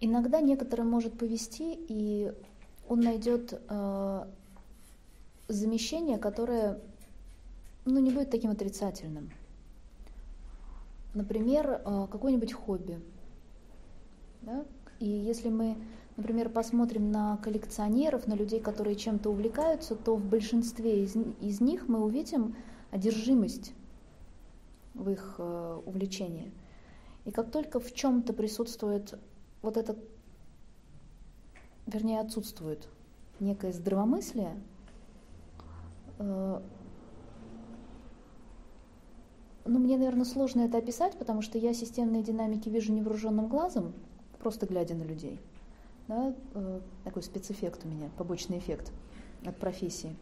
Иногда некоторым может повести, и он найдет э, замещение, которое ну, не будет таким отрицательным. Например, э, какое-нибудь хобби. Да? И если мы, например, посмотрим на коллекционеров, на людей, которые чем-то увлекаются, то в большинстве из, из них мы увидим одержимость в их э, увлечении. И как только в чем-то присутствует вот это, вернее, отсутствует некое здравомыслие, э, ну, мне, наверное, сложно это описать, потому что я системные динамики вижу невооруженным глазом, просто глядя на людей. Да? Э, такой спецэффект у меня, побочный эффект от профессии.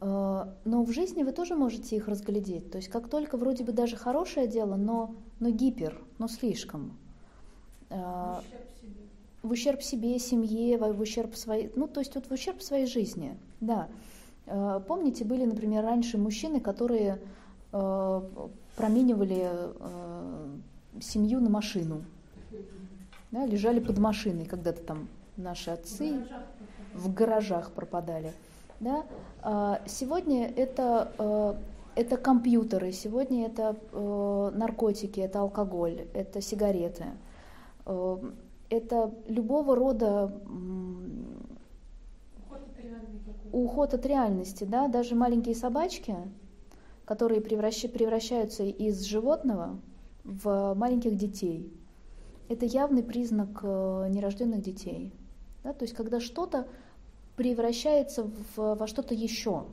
Э, но в жизни вы тоже можете их разглядеть. То есть как только вроде бы даже хорошее дело, но, но гипер, но слишком. Э, в ущерб себе, семье, в ущерб своей, ну то есть вот в ущерб своей жизни, да. Помните, были, например, раньше мужчины, которые променивали семью на машину, да, лежали под машиной, когда-то там наши отцы в гаражах пропадали. Да? А сегодня это, это компьютеры, сегодня это наркотики, это алкоголь, это сигареты. Э, это любого рода уход от реальности, да, даже маленькие собачки, которые превращаются из животного в маленьких детей это явный признак э, нерожденных детей. Да? То есть когда что-то превращается в, во что-то еще.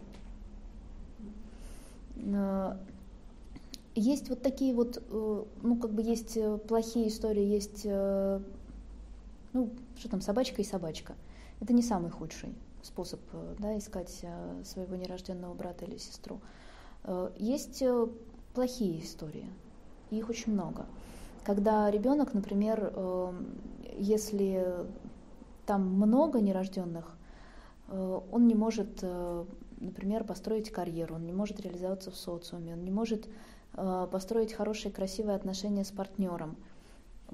Э, есть вот такие вот, э, ну как бы есть плохие истории, есть, ну что там, собачка и собачка. Это не самый худший способ да, искать своего нерожденного брата или сестру. Есть плохие истории, их очень много когда ребенок, например, если там много нерожденных, э, он не может, э, например, построить карьеру, он не может реализоваться в социуме, он не может э, построить хорошие, красивые отношения с партнером.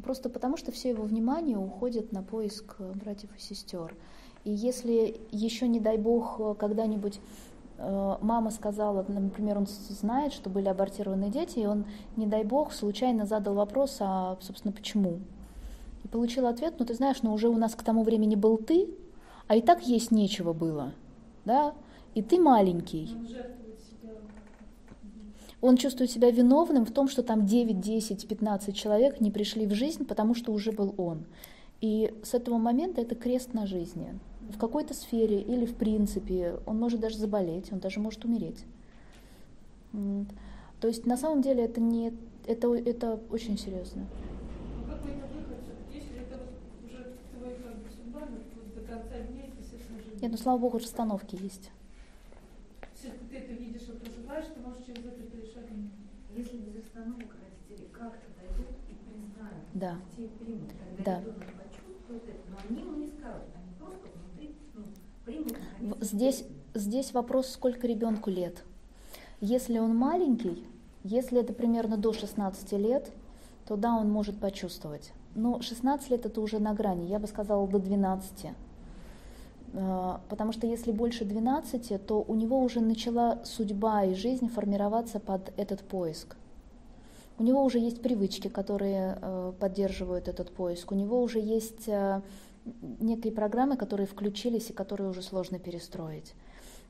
Просто потому, что все его внимание уходит на поиск братьев и сестер. И если еще, не дай бог, когда-нибудь Э, мама сказала, например, он знает, что были абортированы дети, и он, не дай бог, случайно задал вопрос, а, собственно, почему? И получил ответ, ну, ты знаешь, ну, уже у нас к тому времени был ты, а и так есть нечего было, да, и ты маленький. Он чувствует себя виновным в том, что там 9, 10, 15 человек не пришли в жизнь, потому что уже был он. И с этого момента это крест на жизни в какой-то сфере или в принципе, он может даже заболеть, он даже может умереть. То есть на самом деле это не это, это очень серьезно. Нет, ну слава богу, расстановки есть. Если ты это видишь и проживаешь, ты можешь через это перешагнуть. Если без остановок родители как-то дойдут и признают, да. да. Здесь, здесь вопрос, сколько ребенку лет. Если он маленький, если это примерно до 16 лет, то да, он может почувствовать. Но 16 лет это уже на грани, я бы сказала до 12. А, потому что если больше 12, то у него уже начала судьба и жизнь формироваться под этот поиск. У него уже есть привычки, которые э, поддерживают этот поиск. У него уже есть э, некие программы, которые включились и которые уже сложно перестроить.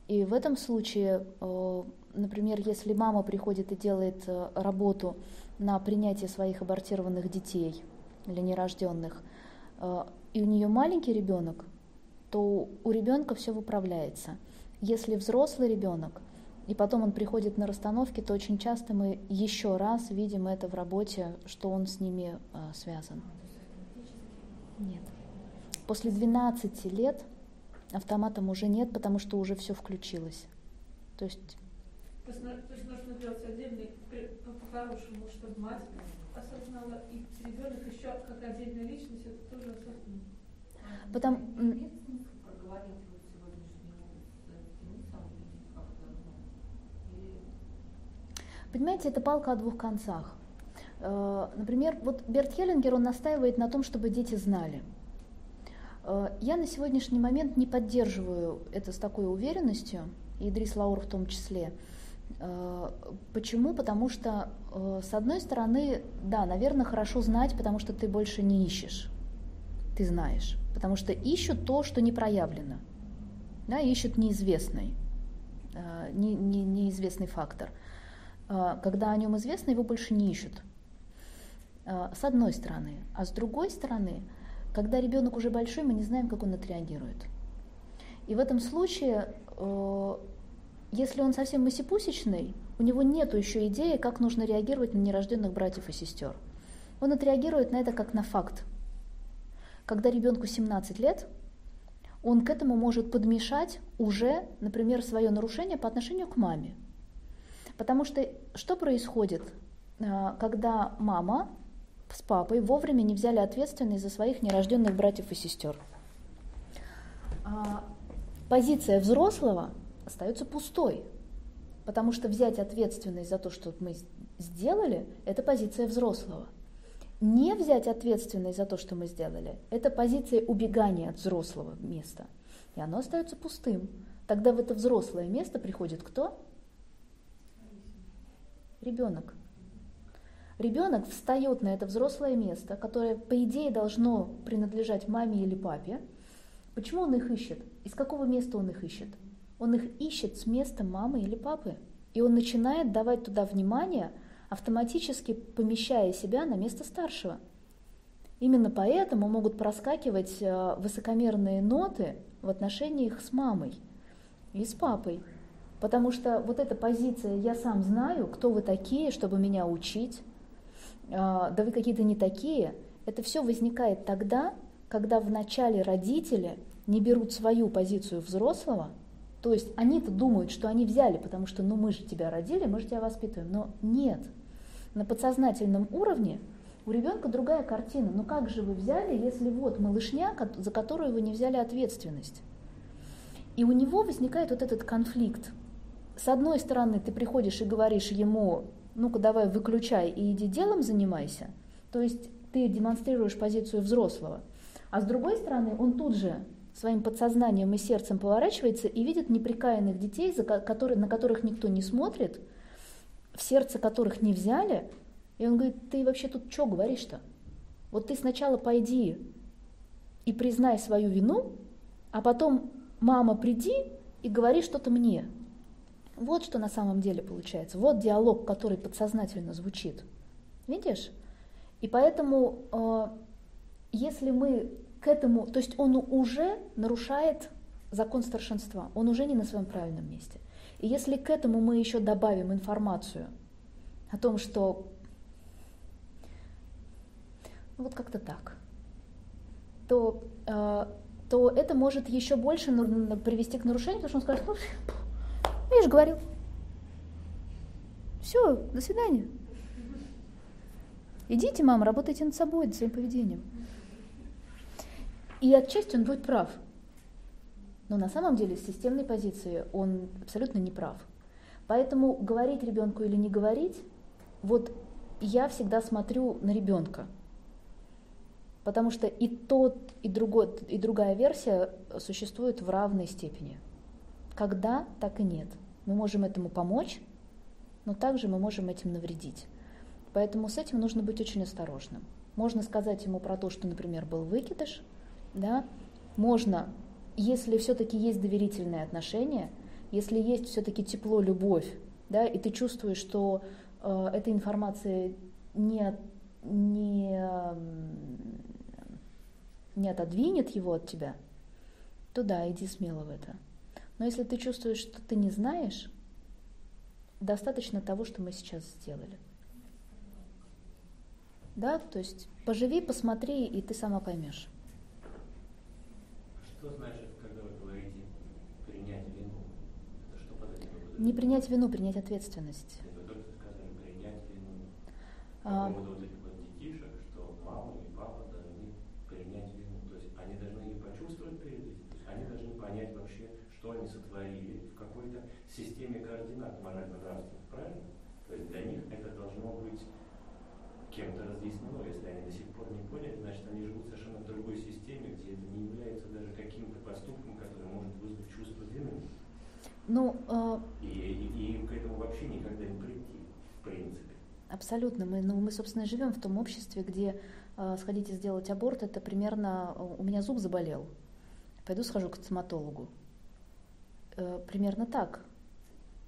И в этом случае, э, например, если мама приходит и делает работу на принятие своих абортированных детей или нерожденных, и у нее маленький ребенок, то у ребенка все выправляется. Если взрослый ребенок, и потом он приходит на расстановки, то очень часто мы еще раз видим это в работе, что он с ними связан. Нет. После 12 лет автоматом уже нет, потому что уже все включилось. То есть... То есть, то есть нужно делать отдельный, по-хорошему, чтобы мать осознала, и ребенок еще как отдельная личность, это тоже осознанно. Потом... Понимаете, это палка о двух концах. Э, например, вот Берт Хеллингер, он настаивает на том, чтобы дети знали. Э, я на сегодняшний момент не поддерживаю это с такой уверенностью, и Идрис Лаур в том числе. Э, почему? Потому что, с одной стороны, да, наверное, хорошо знать, потому что ты больше не ищешь. Ты знаешь. Потому что ищут то, что не проявлено. Да, ищут неизвестный, не, не, неизвестный фактор. Когда о нем известно, его больше не ищут. Э, с одной стороны. А с другой стороны, когда ребенок уже большой, мы не знаем, как он отреагирует. И в этом случае, э, если он совсем масипусечный, у него нет еще идеи, как нужно реагировать на нерожденных братьев и сестер. Он отреагирует на это как на факт. Когда ребенку 17 лет, он к этому может подмешать уже, например, свое нарушение по отношению к маме. Потому что что происходит, э, когда мама с папой вовремя не взяли ответственность за своих нерожденных братьев и сестер. А позиция взрослого остается пустой, потому что взять ответственность за то, что мы сделали, это позиция взрослого. Не взять ответственность за то, что мы сделали, это позиция убегания от взрослого места. И оно остается пустым. Тогда в это взрослое место приходит кто? Ребенок. Ребенок встает на это взрослое место, которое, по идее, должно принадлежать маме или папе. Почему он их ищет? Из какого места он их ищет? Он их ищет с места мамы или папы. И он начинает давать туда внимание, автоматически помещая себя на место старшего. Именно поэтому могут проскакивать э, высокомерные ноты в отношениях с мамой и с папой. Потому что вот эта позиция «я сам знаю, кто вы такие, чтобы меня учить», а, да вы какие-то не такие, это все возникает тогда, когда вначале родители не берут свою позицию взрослого, то есть они-то думают, что они взяли, потому что ну мы же тебя родили, мы же тебя воспитываем, но нет. На подсознательном уровне у ребенка другая картина. Ну как же вы взяли, если вот малышня, за которую вы не взяли ответственность? И у него возникает вот этот конфликт. С одной стороны, ты приходишь и говоришь ему, ну-ка давай выключай и иди делом занимайся, то есть ты демонстрируешь позицию взрослого. А с другой стороны, он тут же своим подсознанием и сердцем поворачивается и видит неприкаянных детей, за которые, на которых никто не смотрит, в сердце которых не взяли, и он говорит, ты вообще тут что говоришь-то? Вот ты сначала пойди и признай свою вину, а потом, мама, приди и говори что-то мне. Вот что на самом деле получается. Вот диалог, который подсознательно звучит. Видишь? И поэтому, э, если мы к этому, то есть он уже нарушает закон старшинства, он уже не на своем правильном месте. И если к этому мы еще добавим информацию о том, что ну вот как-то так, то, э, то это может еще больше привести к нарушению, потому что он скажет, ну, я же говорил. Все, до свидания. Идите, мама, работайте над собой, над своим поведением. И отчасти он будет прав. Но на самом деле с системной позиции он абсолютно не прав. Поэтому говорить ребенку или не говорить, вот я всегда смотрю на ребенка. Потому что и тот, и, другой, и другая версия существует в равной степени. Когда, так и нет. Мы можем этому помочь, но также мы можем этим навредить. Поэтому с этим нужно быть очень осторожным. Можно сказать ему про то, что, например, был выкидыш, да? можно, если все-таки есть доверительные отношения, если есть все-таки тепло, любовь, да, и ты чувствуешь, что э, эта информация не, не, не отодвинет его от тебя, то да, иди смело в это. Но если ты чувствуешь, что ты не знаешь, достаточно того, что мы сейчас сделали. Да, то есть поживи, посмотри, и ты сама поймешь. Что значит, когда вы говорите принять вину? Это что под этим Не принять вину, принять ответственность. Вы только сказали принять вину. А... По поводу вот этих вот детишек, что мама и папа должны принять вину. То есть они должны ее почувствовать перед этим. То есть они должны понять вообще, что они сотворили в какой-то системе координат морально-нравственных, правильно? То есть для них это должно быть кем-то разъяснено. Если они до сих пор не поняли, значит, они живут совершенно в другой системе, где это не является даже каким-то поступком, который может вызвать чувство вины. Ну, э, И, и, и к этому вообще никогда не прийти, в принципе. абсолютно. Мы, ну, мы, собственно, и живем в том обществе, где э, сходите сделать аборт, это примерно э, у меня зуб заболел. Пойду схожу к стоматологу. Э, примерно так.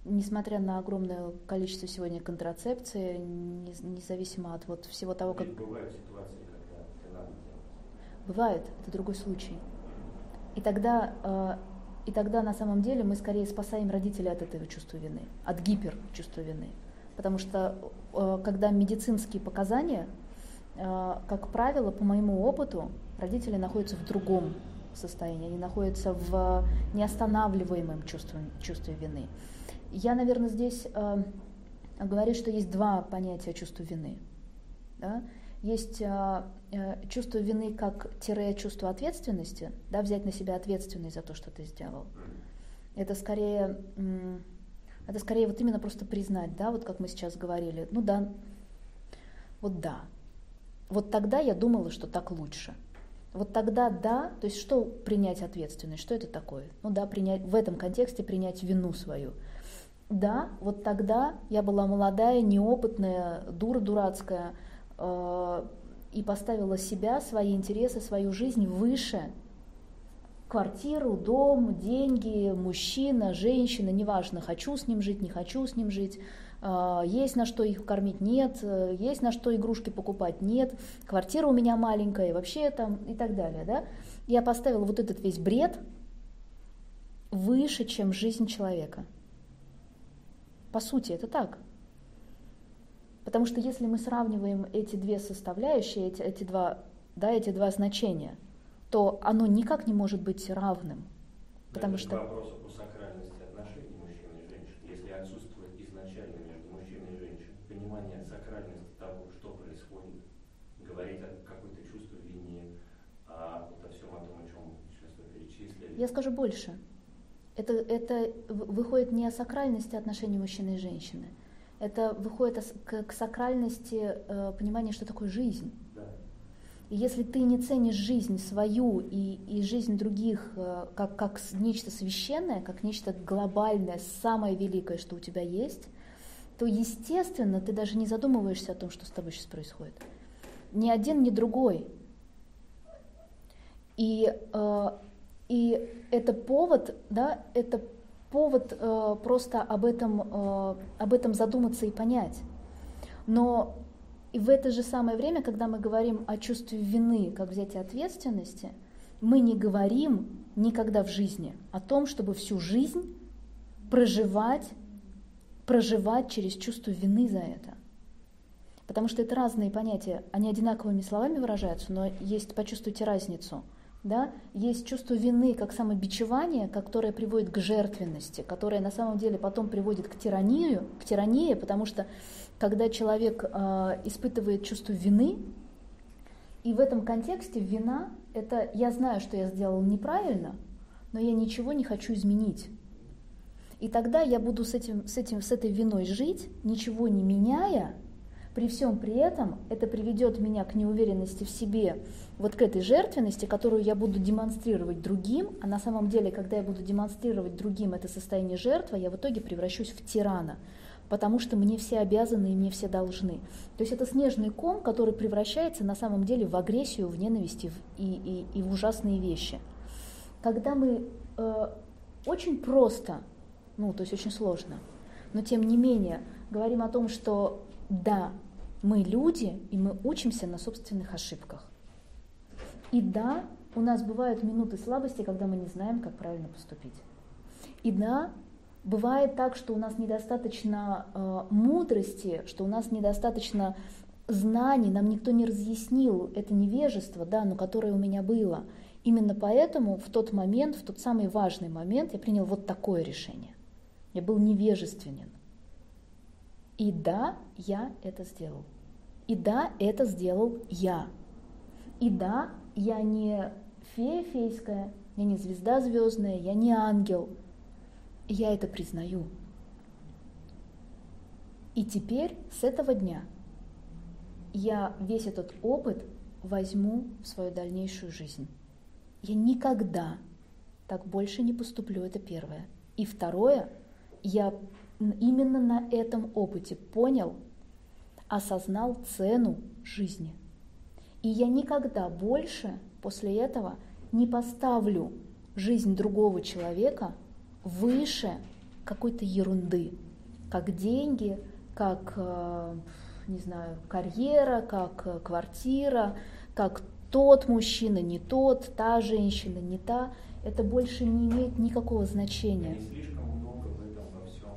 Несмотря на огромное количество сегодня контрацепции, не- независимо от вот всего того, как бывают ситуации, когда это надо делать. Бывает, это другой случай. И тогда, э, и тогда на самом деле мы скорее спасаем родителей от этого чувства вины, от гиперчувства вины. Потому что э, когда медицинские показания, как правило, по моему опыту, родители находятся в другом состоянии, они находятся в неостанавливаемом чувстве, чувстве вины. Я, наверное, здесь э, говорю, что есть два понятия чувства вины. Да? Есть э, э, чувство вины как тире чувство ответственности, да, взять на себя ответственность за то, что ты сделал. Это скорее, м, это скорее вот именно просто признать, да, вот как мы сейчас говорили, ну да, вот да. Вот тогда я думала, что так лучше. Вот тогда да, то есть что принять ответственность, что это такое? Ну да, принять, в этом контексте принять вину свою. Да, вот тогда я была молодая, неопытная, дура дурацкая, э, и поставила себя, свои интересы, свою жизнь выше квартиру, дом, деньги, мужчина, женщина, неважно, хочу с ним жить, не хочу с ним жить, есть на что их кормить, нет, э, есть на что игрушки покупать, нет, квартира у меня маленькая, вообще там и так далее, да. Я поставила вот этот весь бред выше, чем жизнь человека. По сути, это так. Потому что если мы сравниваем эти две составляющие, эти, эти, два, да, эти два значения, то оно никак не может быть равным. Потому Это что к вопросу о сакральности отношений мужчины и женщин. Если отсутствует изначально между мужчиной и женщиной понимание сакральности того, что происходит, говорить о какой-то чувстве вине, а вот о всем о том, о чем сейчас вы перечислили. Я скажу больше. Это, это выходит не о сакральности отношений мужчины и женщины. Это выходит к, к сакральности э, понимания, что такое жизнь. Да. И если ты не ценишь жизнь свою и, и жизнь других э, как, как нечто священное, как нечто глобальное, самое великое, что у тебя есть, то, естественно, ты даже не задумываешься о том, что с тобой сейчас происходит. Ни один, ни другой. И, э, и это повод, да, это повод э, просто об этом, э, об этом задуматься и понять. Но и в это же самое время, когда мы говорим о чувстве вины как взятия ответственности, мы не говорим никогда в жизни о том, чтобы всю жизнь проживать, проживать через чувство вины за это. Потому что это разные понятия, они одинаковыми словами выражаются, но есть, почувствуйте разницу. Да? Есть чувство вины как самобичевание, которое приводит к жертвенности, которое на самом деле потом приводит к тиранию, к тирании, потому что когда человек э, испытывает чувство вины, и в этом контексте вина – это я знаю, что я сделал неправильно, но я ничего не хочу изменить. И тогда я буду с, этим, с, этим, с этой виной жить, ничего не меняя, при всем при этом это приведет меня к неуверенности в себе, вот к этой жертвенности, которую я буду демонстрировать другим, а на самом деле, когда я буду демонстрировать другим это состояние жертвы, я в итоге превращусь в тирана, потому что мне все обязаны и мне все должны. То есть это снежный ком, который превращается на самоом деле в агрессию, в ненависть и, и, и в ужасные вещи. Когда мы э, очень просто, ну то есть очень сложно, но тем не менее говорим о том, что да, мы люди, и мы учимся на собственных ошибках. И да, у нас бывают минуты слабости, когда мы не знаем, как правильно поступить. И да, бывает так, что у нас недостаточно э, мудрости, что у нас недостаточно знаний, нам никто не разъяснил это невежество, да, но которое у меня было. Именно поэтому в тот момент, в тот самый важный момент я принял вот такое решение. Я был невежественен. И да, я это сделал. И да, это сделал я. И да, я не фея фейская, я не звезда звездная, я не ангел. Я это признаю. И теперь с этого дня я весь этот опыт возьму в свою дальнейшую жизнь. Я никогда так больше не поступлю, это первое. И второе, я именно на этом опыте понял, осознал цену жизни. И я никогда больше после этого не поставлю жизнь другого человека выше какой-то ерунды, как деньги, как, э, не знаю, карьера, как э, квартира, как тот мужчина, не тот, та женщина, не та. Это больше не имеет никакого значения. Не слишком много в этом во всем.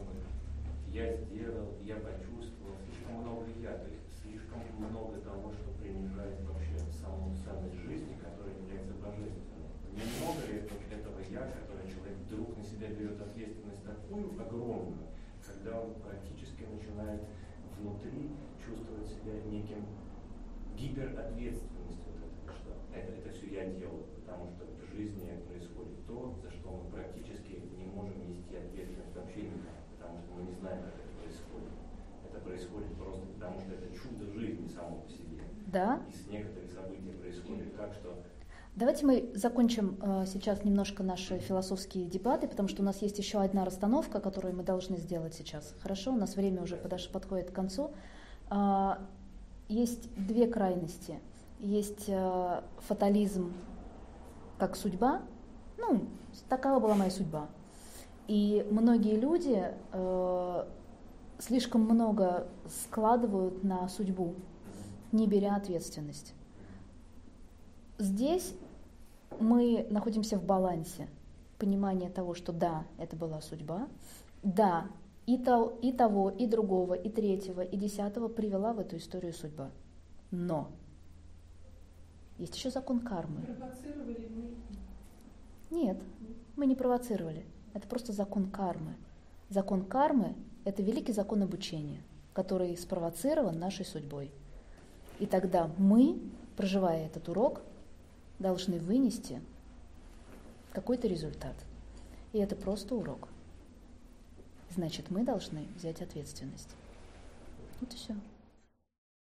Я сделал, я почувствовал, слишком много я, то есть слишком много того, что принижает вообще саму ценность жизни, которая является божественной. Немного ли это- этого я, которое человек вдруг на себя берет ответственность такую огромную, когда он практически начинает внутри чувствовать себя неким гиперответственностью вот этого, что это, это все я делаю, потому что в жизни происходит то, за что мы практически не можем нести ответственность вообще никак, мы не знаем, как это происходит. Это происходит просто потому, что это чудо жизни само по себе. Да? И с некоторых событий происходит так, что Давайте мы закончим э, сейчас немножко наши философские дебаты, потому что у нас есть еще одна расстановка, которую мы должны сделать сейчас. Хорошо, у нас время уже подош- подходит к концу. А, есть две крайности. Есть э, фатализм как судьба, ну, такова была моя судьба. И многие люди э, слишком много складывают на судьбу, не беря ответственность. Здесь мы находимся в балансе понимания того, что да, это была судьба, да, и, то, и того, и другого, и третьего, и десятого привела в эту историю судьба. Но есть еще закон кармы. Провоцировали мы. Нет, мы не провоцировали. Это просто закон кармы. Закон кармы – это великий закон обучения, который спровоцирован нашей судьбой. И тогда мы, проживая этот урок, должны вынести какой-то результат. И это просто урок. Значит, мы должны взять ответственность. Вот и все.